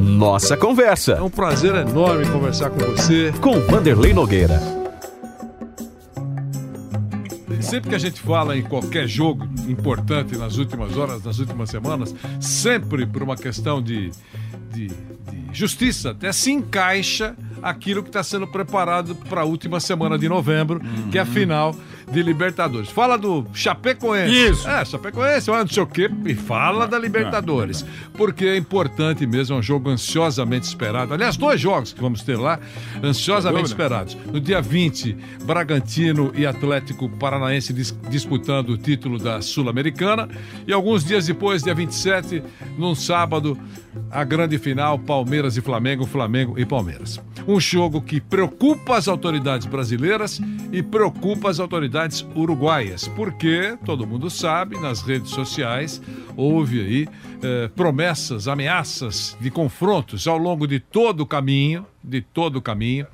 Nossa conversa. É um prazer enorme conversar com você. Com Vanderlei Nogueira. Sempre que a gente fala em qualquer jogo importante nas últimas horas, nas últimas semanas, sempre por uma questão de, de, de justiça, até se encaixa aquilo que está sendo preparado para a última semana de novembro, uhum. que é a final de Libertadores. Fala do Chapecoense. Isso. É, Chapecoense, não sei o quê, e fala da Libertadores. Porque é importante mesmo, é um jogo ansiosamente esperado. Aliás, dois jogos que vamos ter lá, ansiosamente esperados. No dia 20, Bragantino e Atlético Paranaense dis disputando o título da Sul-Americana. E alguns dias depois, dia 27, num sábado, a grande final, Palmeiras e Flamengo, Flamengo e Palmeiras. Um jogo que preocupa as autoridades brasileiras e preocupa as autoridades uruguaias, porque todo mundo sabe, nas redes sociais houve aí eh, promessas, ameaças de confrontos ao longo de todo o caminho, de todo o caminho,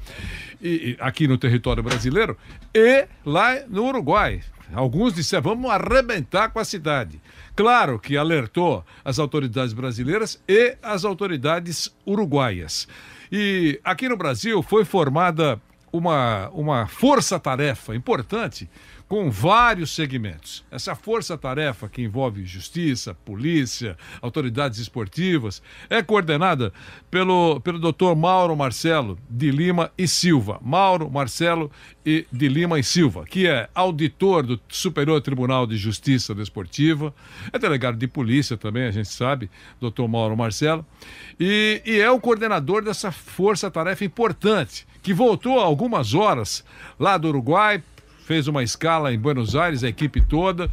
e, aqui no território brasileiro e lá no Uruguai. Alguns disseram, vamos arrebentar com a cidade. Claro que alertou as autoridades brasileiras e as autoridades uruguaias. E aqui no Brasil foi formada uma, uma força-tarefa importante com vários segmentos. Essa força-tarefa que envolve justiça, polícia, autoridades esportivas, é coordenada pelo, pelo doutor Mauro Marcelo de Lima e Silva. Mauro Marcelo e de Lima e Silva, que é auditor do Superior Tribunal de Justiça Desportiva, é delegado de polícia também, a gente sabe, doutor Mauro Marcelo, e, e é o coordenador dessa força-tarefa importante, que voltou há algumas horas lá do Uruguai, fez uma escala em Buenos Aires, a equipe toda,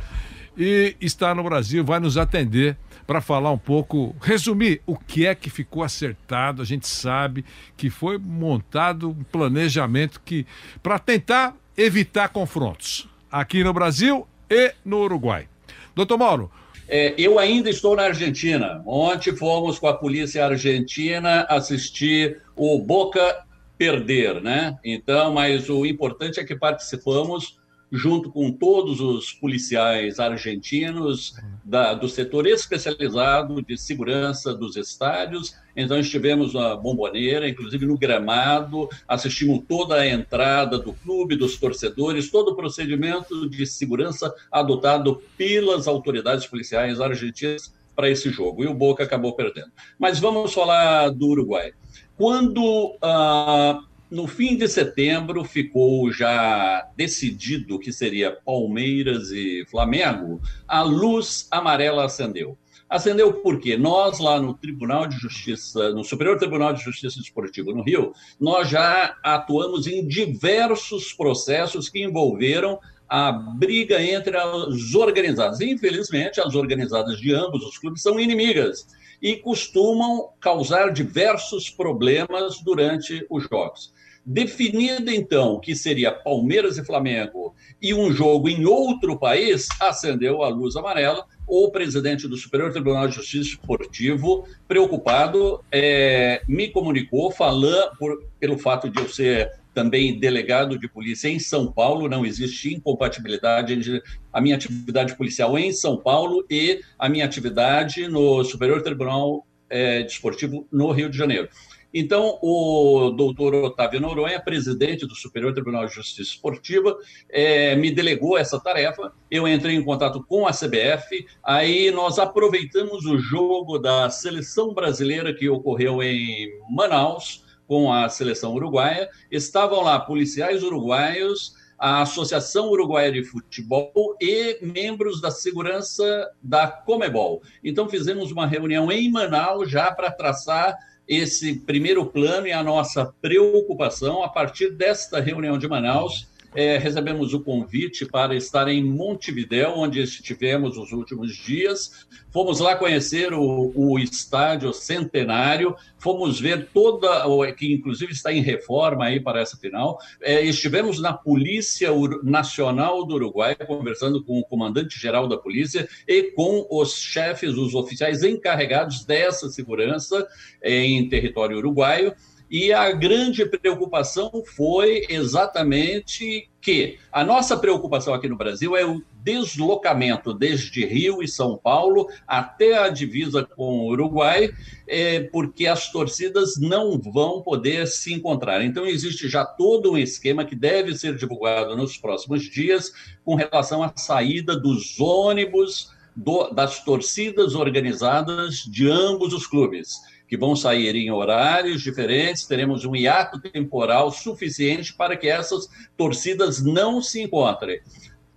e está no Brasil, vai nos atender para falar um pouco, resumir o que é que ficou acertado. A gente sabe que foi montado um planejamento que para tentar evitar confrontos aqui no Brasil e no Uruguai. Doutor Mauro, é, eu ainda estou na Argentina. Ontem fomos com a polícia argentina assistir o Boca perder, né? Então, mas o importante é que participamos junto com todos os policiais argentinos da, do setor especializado de segurança dos estádios. Então, estivemos na Bomboneira, inclusive no gramado, assistimos toda a entrada do clube, dos torcedores, todo o procedimento de segurança adotado pelas autoridades policiais argentinas para esse jogo. E o Boca acabou perdendo. Mas vamos falar do Uruguai. Quando, ah, no fim de setembro, ficou já decidido que seria Palmeiras e Flamengo, a luz amarela acendeu. Acendeu porque nós, lá no Tribunal de Justiça, no Superior Tribunal de Justiça Esportiva no Rio, nós já atuamos em diversos processos que envolveram a briga entre as organizadas. Infelizmente, as organizadas de ambos os clubes são inimigas e costumam causar diversos problemas durante os jogos. Definido então que seria Palmeiras e Flamengo e um jogo em outro país, acendeu a luz amarela. O presidente do Superior Tribunal de Justiça Esportivo, preocupado, é, me comunicou, falando por, pelo fato de eu ser também delegado de polícia em São Paulo, não existe incompatibilidade entre a minha atividade policial em São Paulo e a minha atividade no Superior Tribunal é, Desportivo no Rio de Janeiro. Então, o doutor Otávio Noronha, presidente do Superior Tribunal de Justiça Esportiva, é, me delegou essa tarefa. Eu entrei em contato com a CBF, aí nós aproveitamos o jogo da seleção brasileira que ocorreu em Manaus com a seleção uruguaia. Estavam lá policiais uruguaios, a Associação Uruguaia de Futebol e membros da segurança da Comebol. Então fizemos uma reunião em Manaus já para traçar esse primeiro plano e a nossa preocupação. A partir desta reunião de Manaus, é, recebemos o convite para estar em Montevidéu, onde estivemos os últimos dias. Fomos lá conhecer o, o estádio centenário, fomos ver toda, que inclusive está em reforma aí para essa final. É, estivemos na Polícia Nacional do Uruguai, conversando com o comandante-geral da polícia e com os chefes, os oficiais encarregados dessa segurança em território uruguaio. E a grande preocupação foi exatamente que a nossa preocupação aqui no Brasil é o deslocamento desde Rio e São Paulo até a divisa com o Uruguai, é, porque as torcidas não vão poder se encontrar. Então, existe já todo um esquema que deve ser divulgado nos próximos dias com relação à saída dos ônibus do, das torcidas organizadas de ambos os clubes que vão sair em horários diferentes, teremos um hiato temporal suficiente para que essas torcidas não se encontrem.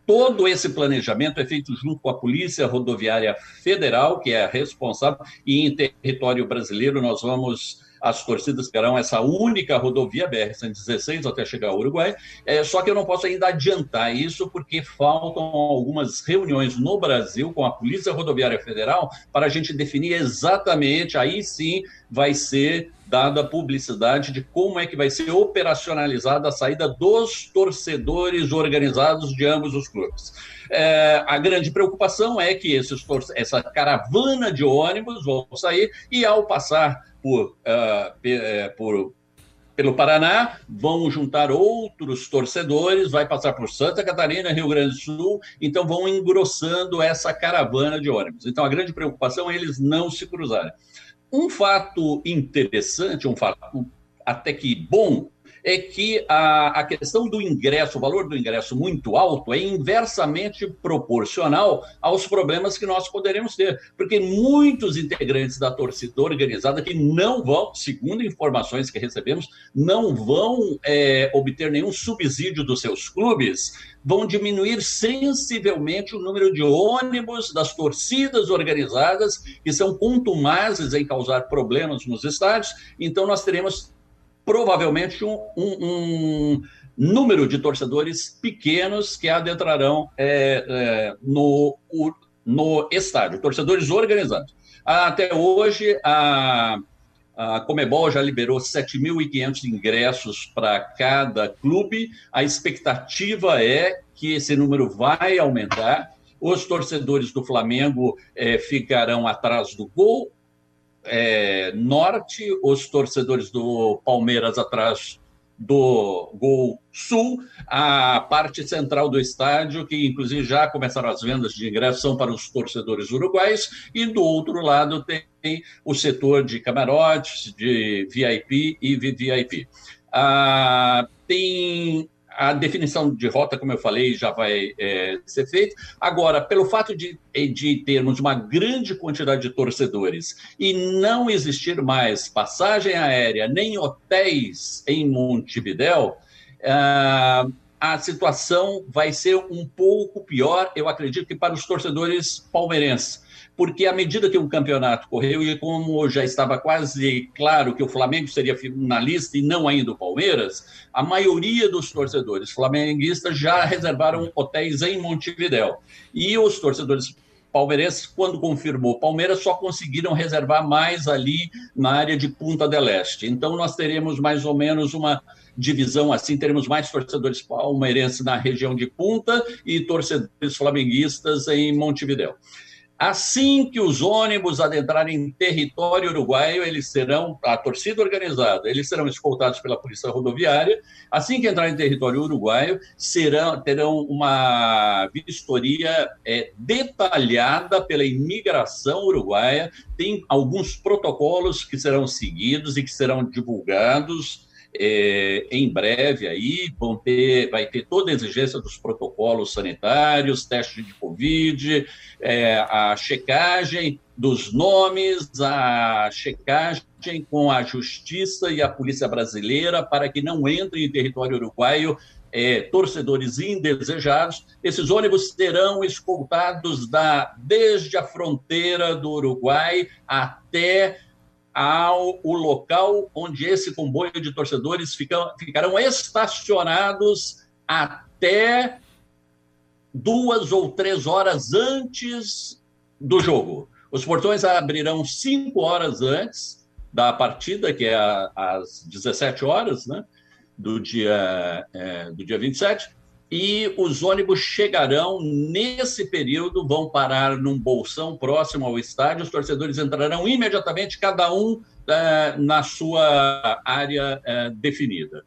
Todo esse planejamento é feito junto com a Polícia Rodoviária Federal, que é a responsável, e em território brasileiro nós vamos as torcidas terão essa única rodovia BR-116 até chegar ao Uruguai. É, só que eu não posso ainda adiantar isso, porque faltam algumas reuniões no Brasil com a Polícia Rodoviária Federal para a gente definir exatamente, aí sim vai ser dada a publicidade de como é que vai ser operacionalizada a saída dos torcedores organizados de ambos os clubes. É, a grande preocupação é que esses, essa caravana de ônibus vão sair e, ao passar por, uh, por, pelo Paraná, vão juntar outros torcedores, vai passar por Santa Catarina, Rio Grande do Sul, então vão engrossando essa caravana de ônibus. Então a grande preocupação é eles não se cruzarem. Um fato interessante, um fato até que bom, é que a, a questão do ingresso, o valor do ingresso muito alto, é inversamente proporcional aos problemas que nós poderemos ter. Porque muitos integrantes da torcida organizada que não vão, segundo informações que recebemos, não vão é, obter nenhum subsídio dos seus clubes, vão diminuir sensivelmente o número de ônibus das torcidas organizadas, que são contumazes em causar problemas nos estádios. Então, nós teremos provavelmente um, um, um número de torcedores pequenos que adentrarão é, é, no, no estádio, torcedores organizados. Até hoje, a, a Comebol já liberou 7.500 ingressos para cada clube. A expectativa é que esse número vai aumentar. Os torcedores do Flamengo é, ficarão atrás do gol é, norte, os torcedores do Palmeiras atrás do Gol Sul, a parte central do estádio, que inclusive já começaram as vendas de ingressos, são para os torcedores uruguais, e do outro lado tem o setor de camarotes, de VIP e VVIP. Ah, tem a definição de rota, como eu falei, já vai é, ser feita. Agora, pelo fato de, de termos uma grande quantidade de torcedores e não existir mais passagem aérea nem hotéis em Montevidéu, uh, a situação vai ser um pouco pior, eu acredito, que para os torcedores palmeirenses porque à medida que o campeonato correu, e como já estava quase claro que o Flamengo seria finalista e não ainda o Palmeiras, a maioria dos torcedores flamenguistas já reservaram hotéis em Montevidéu. E os torcedores palmeirenses, quando confirmou Palmeiras, só conseguiram reservar mais ali na área de Punta del Este. Então, nós teremos mais ou menos uma divisão assim, teremos mais torcedores palmeirenses na região de Punta e torcedores flamenguistas em Montevidéu. Assim que os ônibus adentrarem em território uruguaio, eles serão, a torcida organizada, eles serão escoltados pela Polícia Rodoviária. Assim que entrarem em território uruguaio, serão, terão uma vistoria é, detalhada pela imigração uruguaia. Tem alguns protocolos que serão seguidos e que serão divulgados é, em breve aí vão ter, vai ter toda a exigência dos protocolos sanitários, teste de Covid, é, a checagem dos nomes, a checagem com a Justiça e a Polícia Brasileira para que não entrem em território uruguaio é, torcedores indesejados. Esses ônibus serão escoltados da, desde a fronteira do Uruguai até ao o local onde esse comboio de torcedores ficam, ficarão estacionados até duas ou três horas antes do jogo. Os portões abrirão cinco horas antes da partida, que é às 17 horas, né? Do dia, é, do dia 27, e os ônibus chegarão nesse período, vão parar num bolsão próximo ao estádio, os torcedores entrarão imediatamente, cada um é, na sua área é, definida.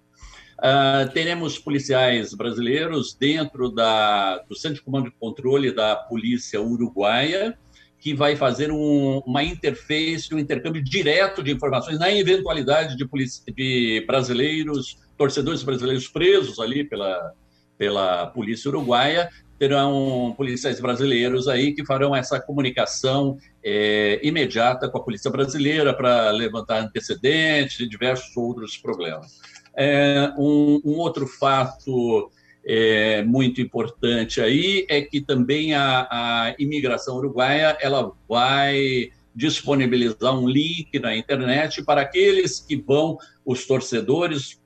Uh, teremos policiais brasileiros dentro da, do Centro de Comando e Controle da Polícia Uruguaia, que vai fazer um, uma interface, um intercâmbio direto de informações na eventualidade de, de brasileiros, torcedores brasileiros presos ali pela, pela polícia uruguaia, terão policiais brasileiros aí que farão essa comunicação é, imediata com a polícia brasileira para levantar antecedentes e diversos outros problemas. É, um, um, outro fato é, muito importante aí é que também a, a imigração uruguaia ela vai disponibilizar um link na internet para aqueles que vão, os torcedores,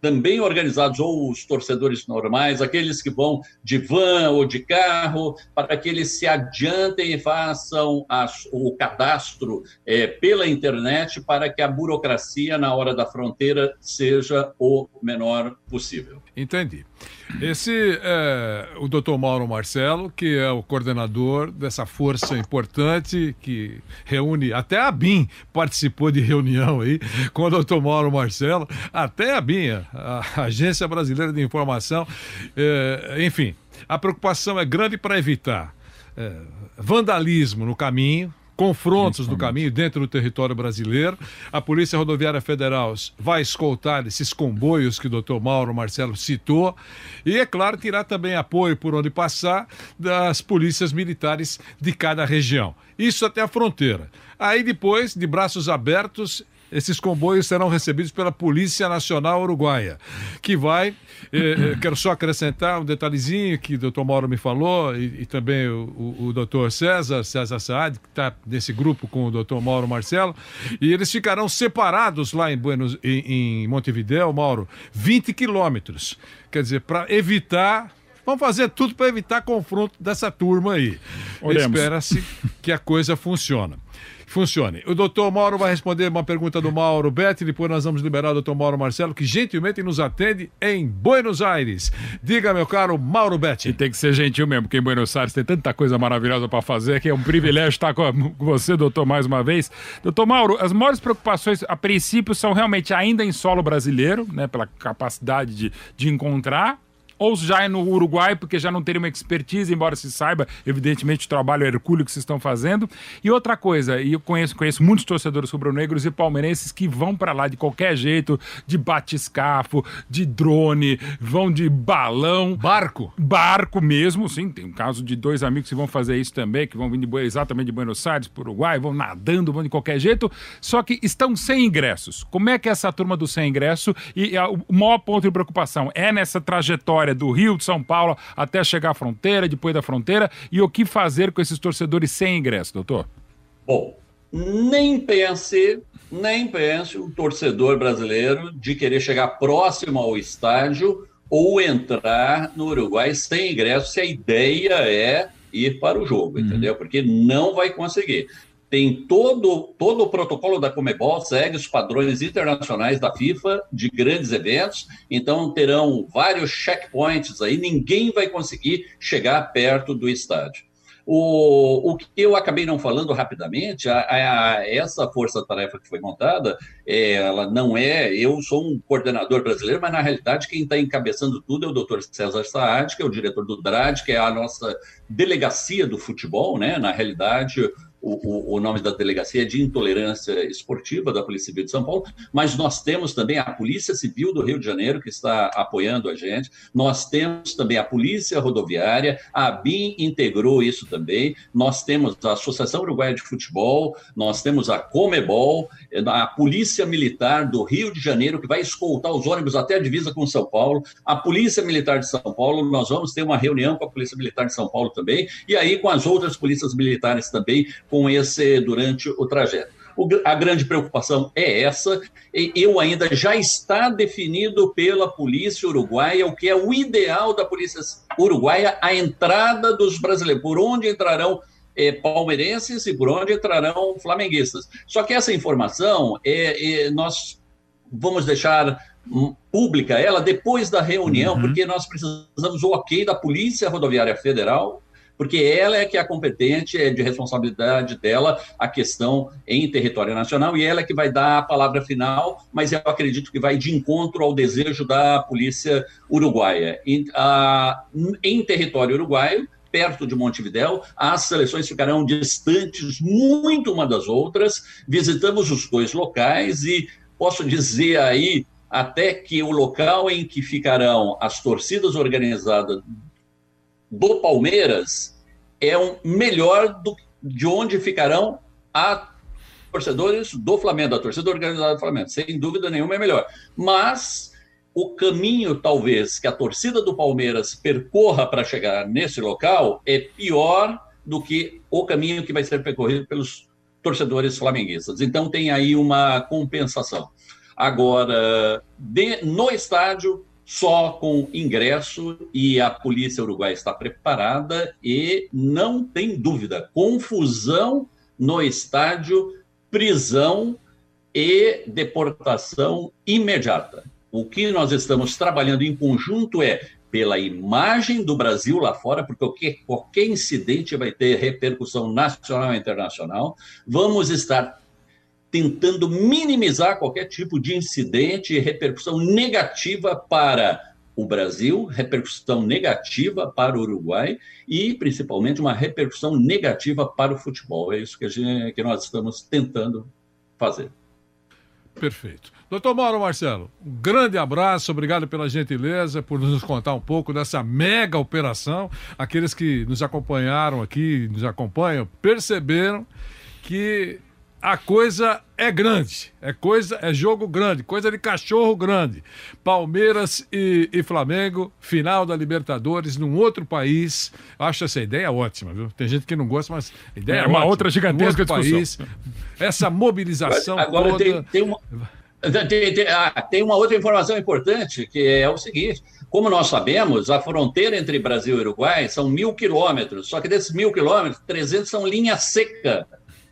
também organizados, ou os torcedores normais, aqueles que vão de van ou de carro, para que eles se adiantem e façam as, o cadastro é, pela internet para que a burocracia na hora da fronteira seja o menor possível. Entendi. Esse é o doutor Mauro Marcelo, que é o coordenador dessa força importante que reúne, até a BIM participou de reunião aí com o doutor Mauro Marcelo, até a BIM, a Agência Brasileira de Informação, é, enfim, a preocupação é grande para evitar é, vandalismo no caminho, confrontos no caminho dentro do território brasileiro. A Polícia Rodoviária Federal vai escoltar esses comboios que o doutor Mauro Marcelo citou e, é claro, tirar também apoio por onde passar das polícias militares de cada região. Isso até a fronteira. Aí depois, de braços abertos, esses comboios serão recebidos pela Polícia Nacional Uruguaia, que vai. Eh, eh, quero só acrescentar um detalhezinho que o doutor Mauro me falou, e, e também o, o, o doutor César, César Saad, que está nesse grupo com o doutor Mauro Marcelo, e eles ficarão separados lá em, Buenos, em, em Montevideo, Mauro, 20 quilômetros. Quer dizer, para evitar Vamos fazer tudo para evitar confronto dessa turma aí. Espera-se que a coisa funcione funcione. O doutor Mauro vai responder uma pergunta do Mauro Betti, depois nós vamos liberar o doutor Mauro Marcelo, que gentilmente nos atende em Buenos Aires. Diga, meu caro Mauro Betti. E tem que ser gentil mesmo, porque em Buenos Aires tem tanta coisa maravilhosa para fazer, que é um privilégio estar com você, doutor, mais uma vez. Doutor Mauro, as maiores preocupações, a princípio, são realmente ainda em solo brasileiro, né, pela capacidade de, de encontrar, ou já é no Uruguai, porque já não teria uma expertise, embora se saiba, evidentemente, o trabalho hercúleo que vocês estão fazendo. E outra coisa, e eu conheço, conheço muitos torcedores rubro-negros e palmeirenses que vão para lá de qualquer jeito, de batiscafo, de drone, vão de balão. Barco. Barco mesmo, sim. Tem um caso de dois amigos que vão fazer isso também, que vão vir de, exatamente de Buenos Aires para o Uruguai, vão nadando, vão de qualquer jeito, só que estão sem ingressos. Como é que é essa turma do sem ingresso? E a, o maior ponto de preocupação é nessa trajetória do Rio de São Paulo até chegar à fronteira, depois da fronteira, e o que fazer com esses torcedores sem ingresso, doutor? Bom, nem pense, nem pense o torcedor brasileiro de querer chegar próximo ao estádio ou entrar no Uruguai sem ingresso, se a ideia é ir para o jogo, uhum. entendeu? Porque não vai conseguir tem todo, todo o protocolo da Comebol, segue os padrões internacionais da FIFA de grandes eventos, então terão vários checkpoints aí, ninguém vai conseguir chegar perto do estádio. O, o que eu acabei não falando rapidamente, a, a, essa força-tarefa que foi montada, é, ela não é. Eu sou um coordenador brasileiro, mas na realidade quem está encabeçando tudo é o doutor César Saad, que é o diretor do DRAD, que é a nossa delegacia do futebol, né? Na realidade, o, o, nome da delegacia é de intolerância esportiva da Polícia Civil de São Paulo, mas nós temos também a Polícia Civil do Rio de Janeiro, que está apoiando a gente, nós temos também a Polícia Rodoviária, a BIM integrou isso também, nós temos a Associação Uruguaia de Futebol, nós temos a Comebol, a Polícia Militar do Rio de Janeiro, que vai escoltar os ônibus até a divisa com São Paulo, a Polícia Militar de São Paulo, nós vamos ter uma reunião com a Polícia Militar de São Paulo também, e aí com as outras polícias militares também, com esse durante o trajeto. O, a grande preocupação é essa. E eu ainda já está definido pela polícia uruguaia o que é o ideal da polícia uruguaia, a entrada dos brasileiros, por onde entrarão é, palmeirenses e por onde entrarão flamenguistas. Só que essa informação é, é nós vamos deixar pública ela depois da reunião, uhum. porque nós precisamos o ok da Polícia Rodoviária Federal, porque ela é que é competente, é de responsabilidade dela a questão em território nacional e ela é que vai dar a palavra final, mas eu acredito que vai de encontro ao desejo da polícia uruguaia. Em, a, em território uruguaio, perto de Montevidéu, as seleções ficarão distantes muito uma das outras. Visitamos os dois locais e posso dizer aí até que o local em que ficarão as torcidas organizadas do Palmeiras é um melhor do, de onde ficarão a torcedores do Flamengo, a torcida organizada do Flamengo. Sem dúvida nenhuma é melhor. Mas o caminho, talvez, que a torcida do Palmeiras percorra para chegar nesse local é pior do que o caminho que vai ser percorrido pelos torcedores flamenguistas. Então tem aí uma compensação. Agora, de, no estádio, só com ingresso e a polícia uruguaia está preparada e não tem dúvida, confusão no estádio, prisão e deportação imediata. O que nós estamos trabalhando em conjunto é pela imagem do Brasil lá fora, porque qualquer, incidente vai ter repercussão nacional e internacional. Vamos estar tentando minimizar qualquer tipo de incidente e repercussão negativa para o Brasil, repercussão negativa para o Uruguai e, principalmente, uma repercussão negativa para o futebol. É isso que, gente, que nós estamos tentando fazer. Perfeito. Doutor Mauro Marcelo, um grande abraço, obrigado pela gentileza, por nos contar um pouco dessa mega operação. Aqueles que nos acompanharam aqui, nos acompanham, perceberam que a coisa é grande, é coisa, é jogo grande, coisa de cachorro grande. Palmeiras e, e, Flamengo, final da Libertadores num outro país. Acho essa ideia ótima, viu? Tem gente que não gosta, mas a ideia é, é uma ótima. outra gigantesca discussão. País, essa mobilização Agora, toda. Tem, tem, uma, tem, tem, ah, tem uma outra informação importante que é o seguinte: como nós sabemos, a fronteira entre Brasil e Uruguai são mil quilômetros, só que desses mil quilômetros, 300 são linha seca.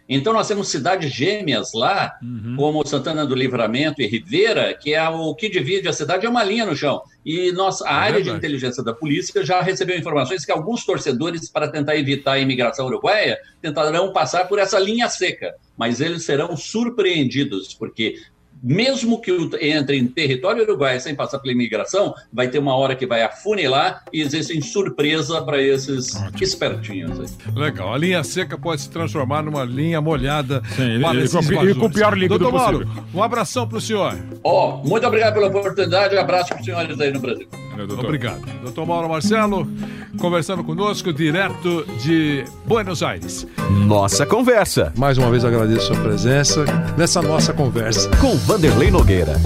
Então, nós temos cidades gêmeas lá, uhum. como Santana do Livramento e Rivera, que é o que divide a cidade, é uma linha no chão. E nossa, a é área de inteligência da polícia já recebeu informações que alguns torcedores, para tentar evitar a imigração uruguaia, tentarão passar por essa linha seca. Mas eles serão surpreendidos, porque mesmo que entre em território uruguaio sem passar pela imigração, vai ter uma hora que vai afunilar e existem surpresa para esses Ótimo. espertinhos. Aí. Legal. A linha seca pode se transformar numa linha molhada Sim, para esses e, com o pior líquido Doutor Mauro, um abração para o senhor. Ó, oh, muito obrigado pela oportunidade e um abraço para os senhores aí no Brasil. Doutor. Obrigado. Doutor Mauro Marcelo, conversando conosco direto de Buenos Aires. Nossa conversa. Mais uma vez agradeço a sua presença nessa nossa conversa. Com Vanderlei Nogueira.